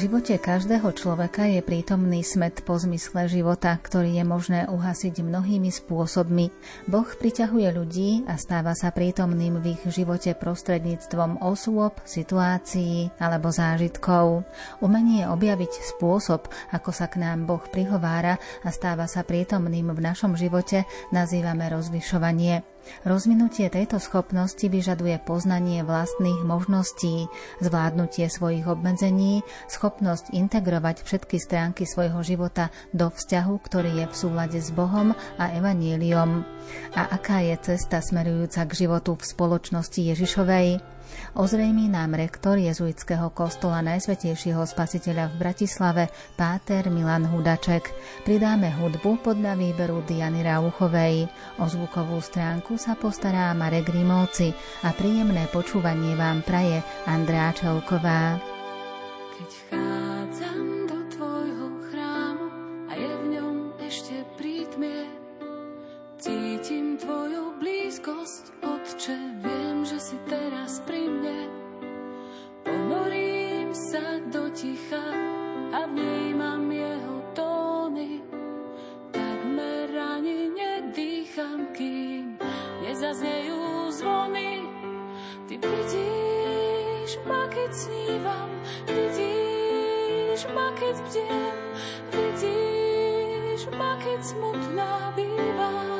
Živote každého človeka je prítomný smet po zmysle života, ktorý je možné uhasiť mnohými spôsobmi. Boh priťahuje ľudí a stáva sa prítomným v ich živote prostredníctvom osôb, situácií alebo zážitkov. Umenie objaviť spôsob, ako sa k nám Boh prihovára a stáva sa prítomným v našom živote, nazývame rozlišovanie. Rozvinutie tejto schopnosti vyžaduje poznanie vlastných možností, zvládnutie svojich obmedzení, schopnosť integrovať všetky stránky svojho života do vzťahu, ktorý je v súlade s Bohom a Evaníliom. A aká je cesta smerujúca k životu v spoločnosti Ježišovej? Ozrejmí nám rektor jezuitského kostola Najsvetejšieho spasiteľa v Bratislave, Páter Milan Hudaček. Pridáme hudbu podľa výberu Diany Rauchovej. O zvukovú stránku sa postará Marek Grimovci a príjemné počúvanie vám praje Andrá Čelková. Keď ticha a vnímam jeho tóny. Takmer ani nedýcham, kým nezaznejú zvony. Ty vidíš ma, keď snívam, vidíš ma, keď bdiem, vidíš ma, keď smutná bývam.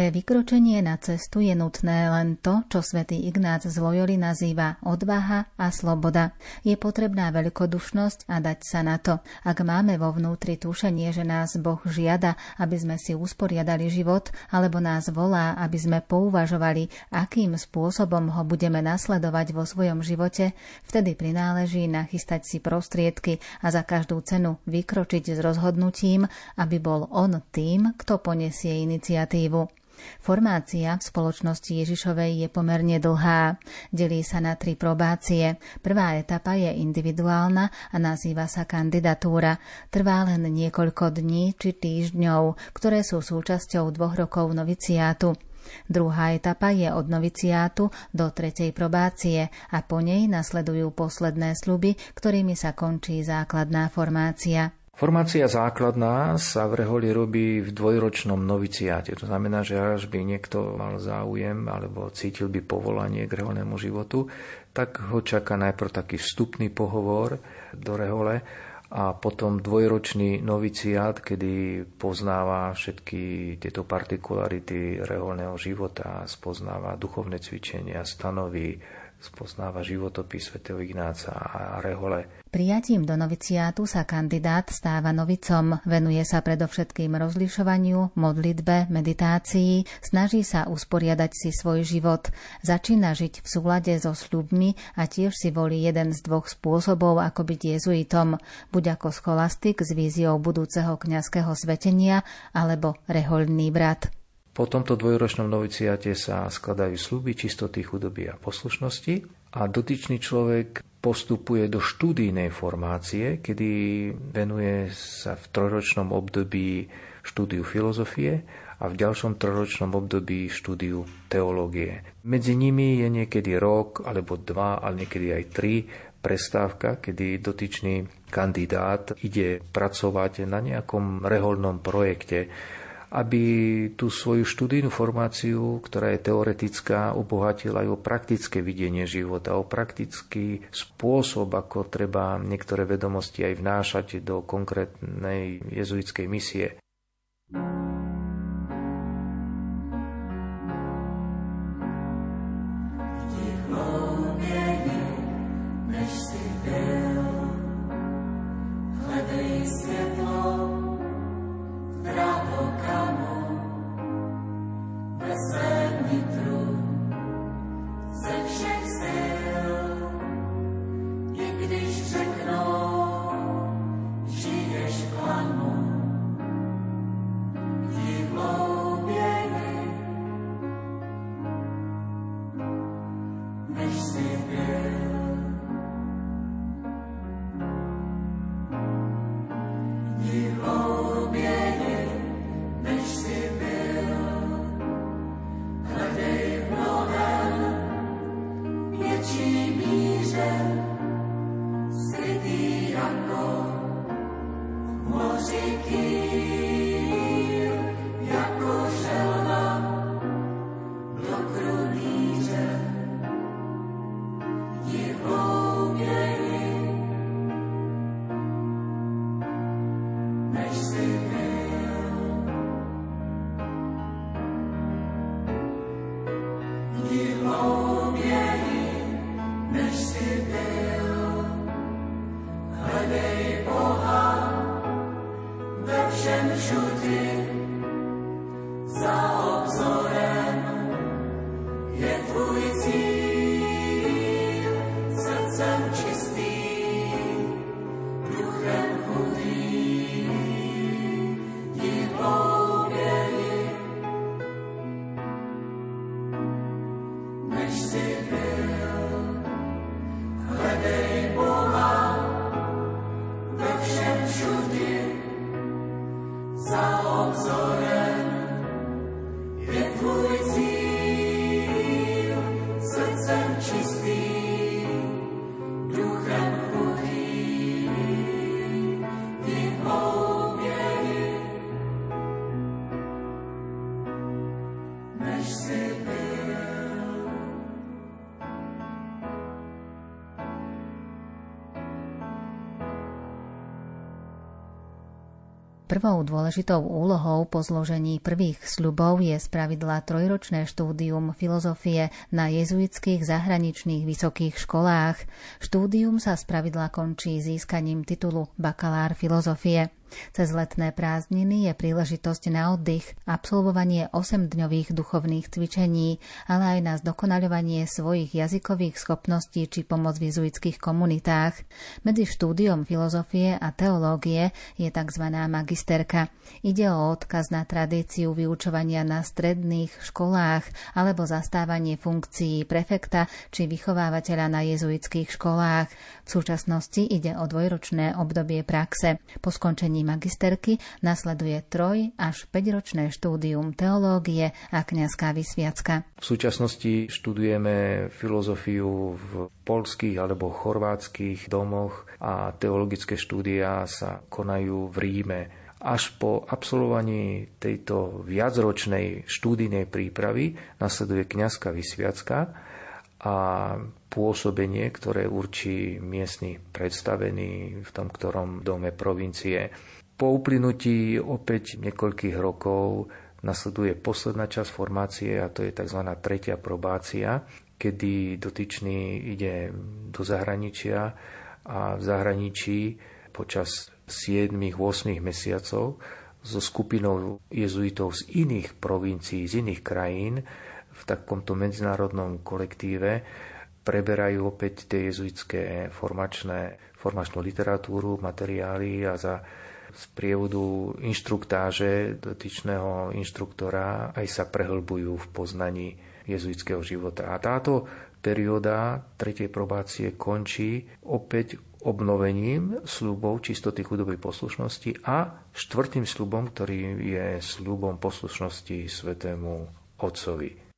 Pre vykročenie na cestu je nutné len to, čo svätý Ignác z Loyoli nazýva odvaha a sloboda. Je potrebná veľkodušnosť a dať sa na to. Ak máme vo vnútri tušenie, že nás Boh žiada, aby sme si usporiadali život, alebo nás volá, aby sme pouvažovali, akým spôsobom ho budeme nasledovať vo svojom živote, vtedy prináleží nachystať si prostriedky a za každú cenu vykročiť s rozhodnutím, aby bol on tým, kto poniesie iniciatívu. Formácia v spoločnosti Ježišovej je pomerne dlhá. Delí sa na tri probácie. Prvá etapa je individuálna a nazýva sa kandidatúra. Trvá len niekoľko dní či týždňov, ktoré sú súčasťou dvoch rokov noviciátu. Druhá etapa je od noviciátu do tretej probácie a po nej nasledujú posledné sluby, ktorými sa končí základná formácia. Formácia základná sa v Reholi robí v dvojročnom noviciáte. To znamená, že až by niekto mal záujem alebo cítil by povolanie k reholnému životu, tak ho čaká najprv taký vstupný pohovor do Rehole a potom dvojročný noviciát, kedy poznáva všetky tieto partikularity reholného života, spoznáva duchovné cvičenia, stanoví spoznáva životopis svätého Ignáca a Rehole. Prijatím do noviciátu sa kandidát stáva novicom, venuje sa predovšetkým rozlišovaniu, modlitbe, meditácii, snaží sa usporiadať si svoj život, začína žiť v súlade so sľubmi a tiež si volí jeden z dvoch spôsobov, ako byť jezuitom, buď ako scholastik s víziou budúceho kňazského svetenia, alebo rehoľný brat. Po tomto dvojročnom noviciate sa skladajú sluby čistoty, chudoby a poslušnosti a dotyčný človek postupuje do štúdijnej formácie, kedy venuje sa v trojročnom období štúdiu filozofie a v ďalšom trojročnom období štúdiu teológie. Medzi nimi je niekedy rok alebo dva, ale niekedy aj tri prestávka, kedy dotyčný kandidát ide pracovať na nejakom reholnom projekte, aby tú svoju študijnú formáciu, ktorá je teoretická, obohatila aj o praktické videnie života, o praktický spôsob, ako treba niektoré vedomosti aj vnášať do konkrétnej jezuitskej misie. Prvou dôležitou úlohou po zložení prvých sľubov je spravidla trojročné štúdium filozofie na jezuitských zahraničných vysokých školách. Štúdium sa spravidla končí získaním titulu bakalár filozofie. Cez letné prázdniny je príležitosť na oddych, absolvovanie 8-dňových duchovných cvičení, ale aj na zdokonaľovanie svojich jazykových schopností či pomoc v jezuitských komunitách. Medzi štúdiom filozofie a teológie je tzv. magisterka. Ide o odkaz na tradíciu vyučovania na stredných školách alebo zastávanie funkcií prefekta či vychovávateľa na jezuitských školách. V súčasnosti ide o dvojročné obdobie praxe. Po skončení študovaní magisterky nasleduje troj až 5-ročné štúdium teológie a kňazská vysviacka. V súčasnosti študujeme filozofiu v polských alebo chorvátskych domoch a teologické štúdia sa konajú v Ríme. Až po absolvovaní tejto viacročnej štúdijnej prípravy nasleduje kňazská vysviacka a pôsobenie, ktoré určí miestny predstavený v tom ktorom dome provincie. Po uplynutí opäť niekoľkých rokov nasleduje posledná časť formácie a to je tzv. tretia probácia, kedy dotyčný ide do zahraničia a v zahraničí počas 7-8 mesiacov so skupinou jezuitov z iných provincií, z iných krajín v takomto medzinárodnom kolektíve preberajú opäť tie jezuitské formačné, formačnú literatúru, materiály a za z prievodu inštruktáže dotyčného inštruktora aj sa prehlbujú v poznaní jezuitského života. A táto perióda tretej probácie končí opäť obnovením slubov čistoty chudobej poslušnosti a štvrtým slubom, ktorý je slubom poslušnosti svetému Otcovi.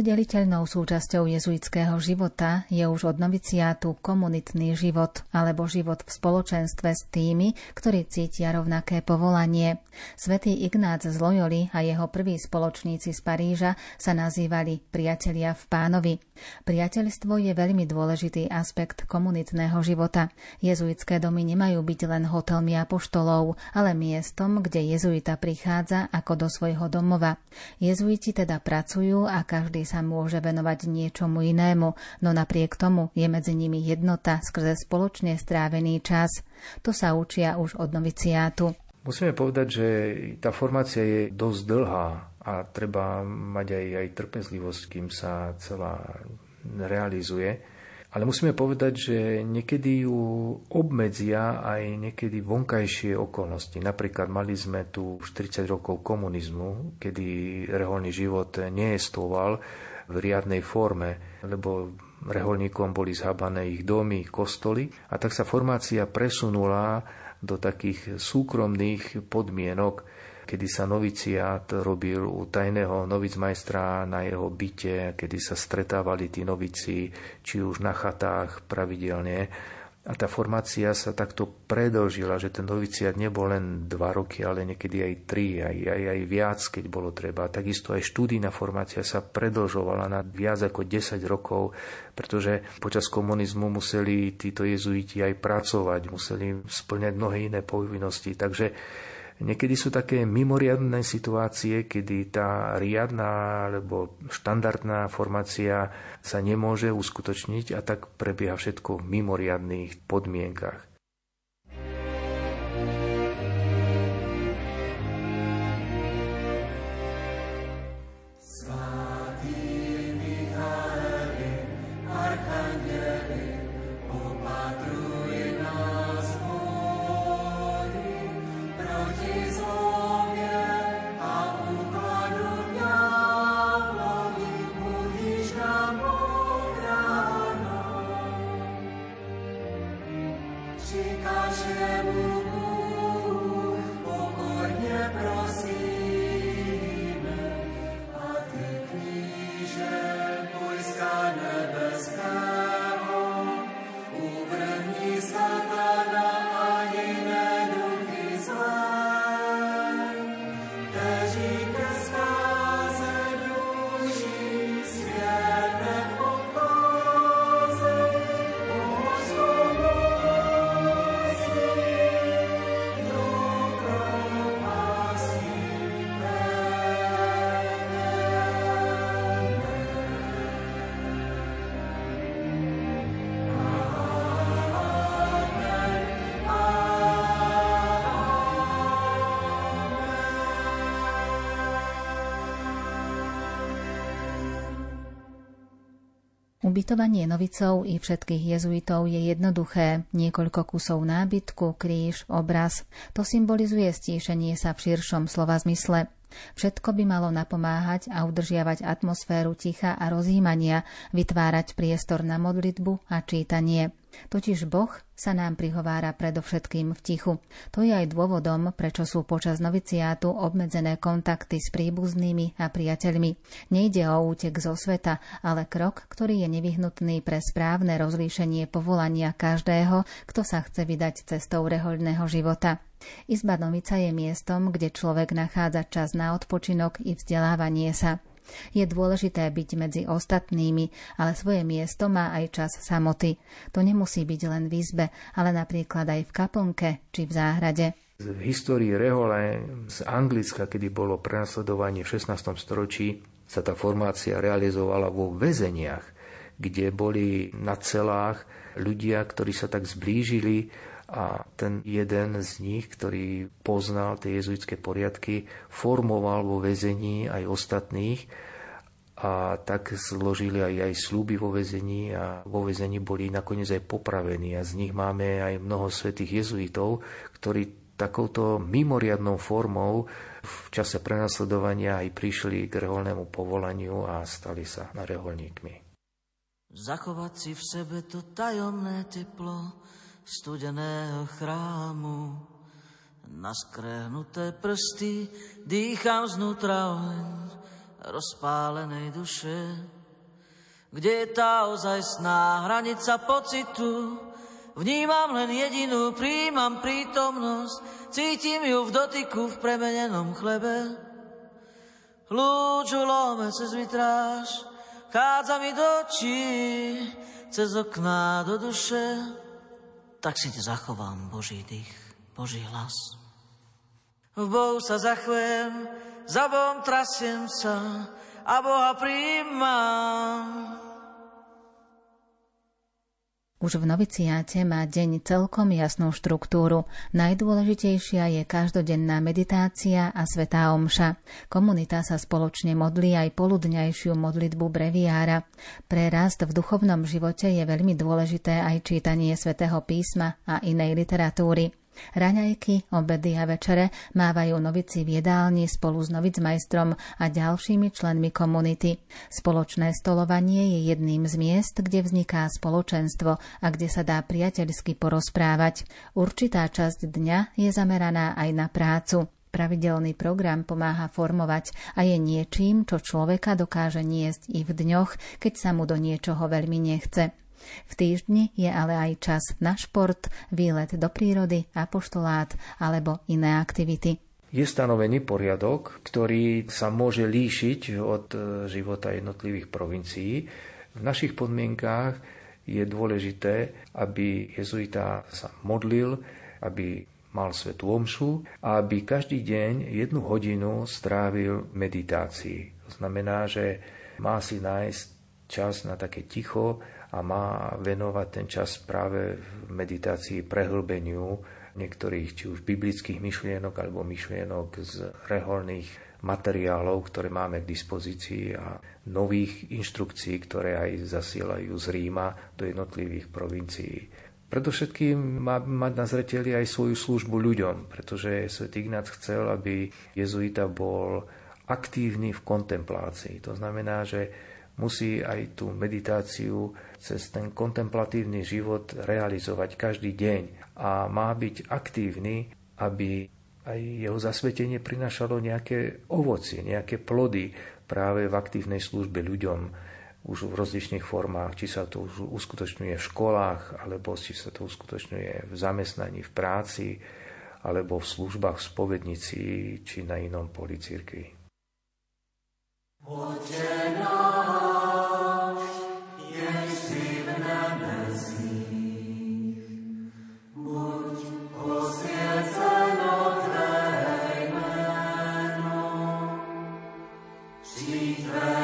Neoddeliteľnou súčasťou jezuitského života je už od noviciátu komunitný život alebo život v spoločenstve s tými, ktorí cítia rovnaké povolanie. Svetý Ignác z Loyoli a jeho prví spoločníci z Paríža sa nazývali priatelia v pánovi. Priateľstvo je veľmi dôležitý aspekt komunitného života. Jezuitské domy nemajú byť len hotelmi apoštolov, ale miestom, kde jezuita prichádza ako do svojho domova. Jezuiti teda pracujú a každý sa môže venovať niečomu inému, no napriek tomu je medzi nimi jednota skrze spoločne strávený čas. To sa učia už od noviciátu. Musíme povedať, že tá formácia je dosť dlhá a treba mať aj, aj trpezlivosť, kým sa celá realizuje. Ale musíme povedať, že niekedy ju obmedzia aj niekedy vonkajšie okolnosti. Napríklad mali sme tu 40 rokov komunizmu, kedy reholný život neestoval v riadnej forme, lebo reholníkom boli zhabané ich domy, kostoly a tak sa formácia presunula do takých súkromných podmienok, kedy sa noviciát robil u tajného novicmajstra na jeho byte, kedy sa stretávali tí novici, či už na chatách pravidelne a tá formácia sa takto predlžila, že ten noviciát nebol len dva roky, ale niekedy aj tri, aj, aj, aj viac, keď bolo treba. Takisto aj štúdijná formácia sa predlžovala na viac ako 10 rokov, pretože počas komunizmu museli títo jezuiti aj pracovať, museli splňať mnohé iné povinnosti. Takže Niekedy sú také mimoriadné situácie, kedy tá riadná alebo štandardná formácia sa nemôže uskutočniť a tak prebieha všetko v mimoriadných podmienkach. Při každému Ubytovanie novicov i všetkých jezuitov je jednoduché. Niekoľko kusov nábytku, kríž, obraz. To symbolizuje stíšenie sa v širšom slova zmysle. Všetko by malo napomáhať a udržiavať atmosféru ticha a rozjímania, vytvárať priestor na modlitbu a čítanie. Totiž Boh sa nám prihovára predovšetkým v tichu. To je aj dôvodom, prečo sú počas noviciátu obmedzené kontakty s príbuznými a priateľmi. Nejde o útek zo sveta, ale krok, ktorý je nevyhnutný pre správne rozlíšenie povolania každého, kto sa chce vydať cestou rehoľného života. Izba Novica je miestom, kde človek nachádza čas na odpočinok i vzdelávanie sa. Je dôležité byť medzi ostatnými, ale svoje miesto má aj čas samoty. To nemusí byť len v izbe, ale napríklad aj v kaplnke či v záhrade. V histórii Rehole z Anglicka, kedy bolo prenasledovanie v 16. storočí, sa tá formácia realizovala vo väzeniach, kde boli na celách ľudia, ktorí sa tak zblížili a ten jeden z nich, ktorý poznal tie jezuitské poriadky, formoval vo väzení aj ostatných a tak zložili aj, aj slúby vo väzení a vo väzení boli nakoniec aj popravení a z nich máme aj mnoho svetých jezuitov, ktorí takouto mimoriadnou formou v čase prenasledovania aj prišli k reholnému povolaniu a stali sa reholníkmi. Zachovať si v sebe to tajomné teplo, studeného chrámu. Na skrehnuté prsty dýcham znútra oheň rozpálenej duše. Kde je tá ozajstná hranica pocitu? Vnímam len jedinú, príjmam prítomnosť, cítim ju v dotyku v premenenom chlebe. Lúču lome cez vitráž, chádza mi do očí, cez okná do duše. Tak si zachovám Boží dých, Boží hlas. V Bohu sa zachvem, za Bohom trasiem sa a Boha príjmam. Už v noviciáte má deň celkom jasnú štruktúru. Najdôležitejšia je každodenná meditácia a svetá omša. Komunita sa spoločne modlí aj poludňajšiu modlitbu breviára. Pre rast v duchovnom živote je veľmi dôležité aj čítanie svätého písma a inej literatúry. Raňajky, obedy a večere mávajú novici v jedálni spolu s novicmajstrom a ďalšími členmi komunity. Spoločné stolovanie je jedným z miest, kde vzniká spoločenstvo a kde sa dá priateľsky porozprávať. Určitá časť dňa je zameraná aj na prácu. Pravidelný program pomáha formovať a je niečím, čo človeka dokáže niesť i v dňoch, keď sa mu do niečoho veľmi nechce. V týždni je ale aj čas na šport, výlet do prírody, apoštolát alebo iné aktivity. Je stanovený poriadok, ktorý sa môže líšiť od e, života jednotlivých provincií. V našich podmienkách je dôležité, aby jezuita sa modlil, aby mal svetú omšu a aby každý deň jednu hodinu strávil meditácii. To znamená, že má si nájsť čas na také ticho, a má venovať ten čas práve v meditácii prehlbeniu niektorých či už biblických myšlienok alebo myšlienok z reholných materiálov, ktoré máme k dispozícii a nových inštrukcií, ktoré aj zasielajú z Ríma do jednotlivých provincií. Predovšetkým má mať na zreteli aj svoju službu ľuďom, pretože svätý Ignác chcel, aby jezuita bol aktívny v kontemplácii. To znamená, že musí aj tú meditáciu cez ten kontemplatívny život realizovať každý deň a má byť aktívny, aby aj jeho zasvetenie prinašalo nejaké ovocie, nejaké plody práve v aktívnej službe ľuďom už v rozličných formách, či sa to už uskutočňuje v školách, alebo či sa to uskutočňuje v zamestnaní, v práci, alebo v službách v spovednici, či na inom poli cirkvi. Poďte náš, Amen.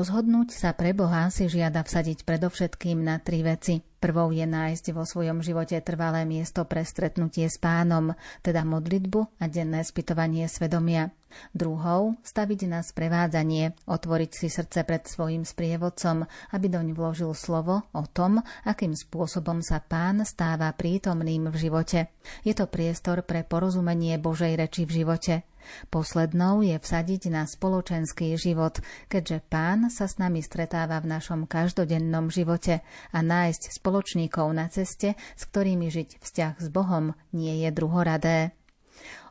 Rozhodnúť sa pre Boha si žiada vsadiť predovšetkým na tri veci. Prvou je nájsť vo svojom živote trvalé miesto pre stretnutie s pánom, teda modlitbu a denné spytovanie svedomia. Druhou staviť na sprevádzanie, otvoriť si srdce pred svojim sprievodcom, aby doň vložil slovo o tom, akým spôsobom sa pán stáva prítomným v živote. Je to priestor pre porozumenie Božej reči v živote – Poslednou je vsadiť na spoločenský život, keďže pán sa s nami stretáva v našom každodennom živote a nájsť spoločníkov na ceste, s ktorými žiť vzťah s Bohom, nie je druhoradé.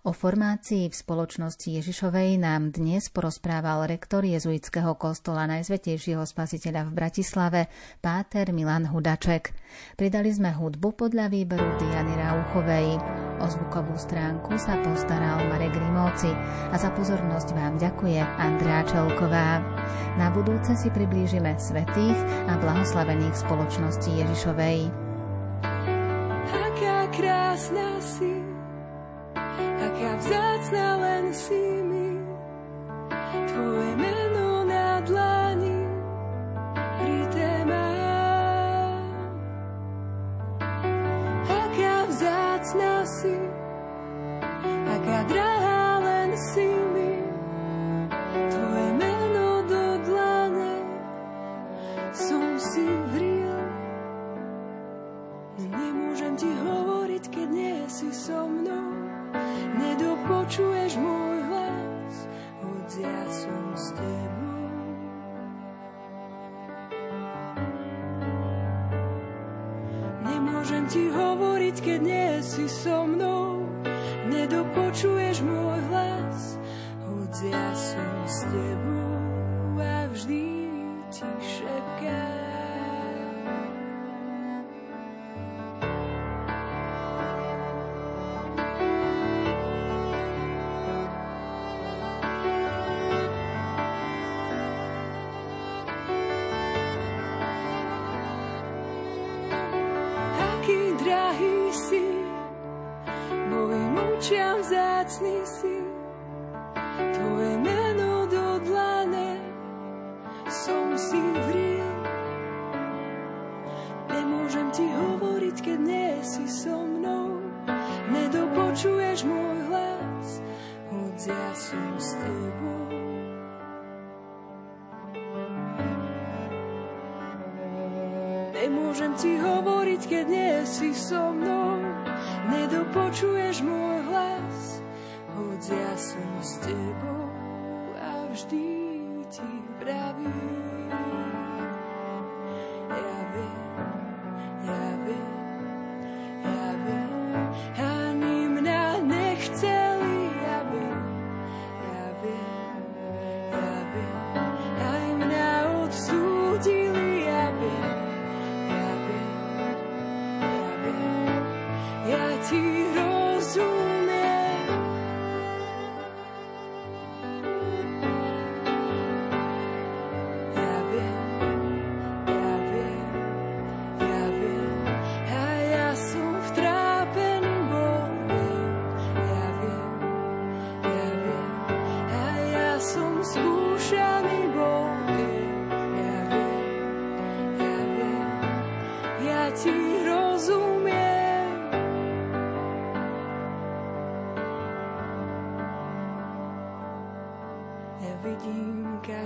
O formácii v spoločnosti Ježišovej nám dnes porozprával rektor jezuitského kostola Najsvetejšieho spasiteľa v Bratislave, páter Milan Hudaček. Pridali sme hudbu podľa výberu Diany Rauchovej. O zvukovú stránku sa postaral Marek Grimovci a za pozornosť vám ďakuje Andrea Čelková. Na budúce si priblížime svetých a blahoslavených spoločnosti Ježišovej. Aká krásna si aká vzácna len si mi. Tvoje meno keď nie si so mnou, nedopočuješ hovoriť, keď nie si so mnou. Nedopočuješ môj hlas, hoď ja som s tebou a vždy ti vravím.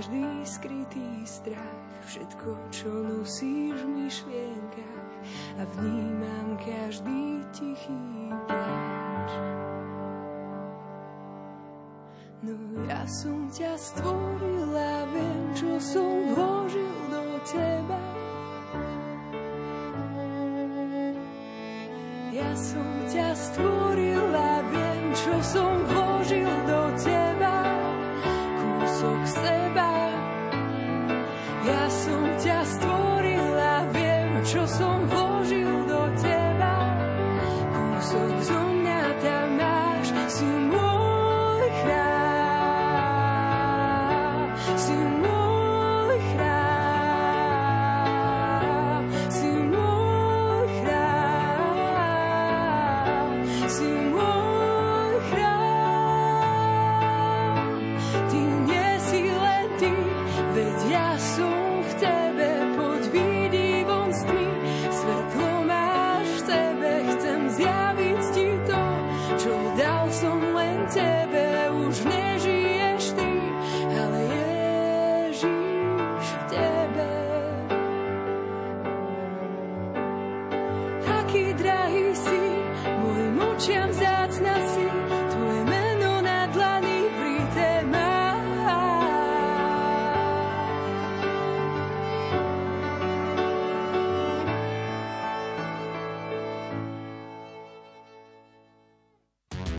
Každý skrytý strach, všetko, čo nosíš v myšlienkach a vnímam každý tichý pláč. No ja som ťa stvoril a viem, čo som vložil do teba. Ja som ťa stvoril a viem, čo som vložil do teba. so say lascio solo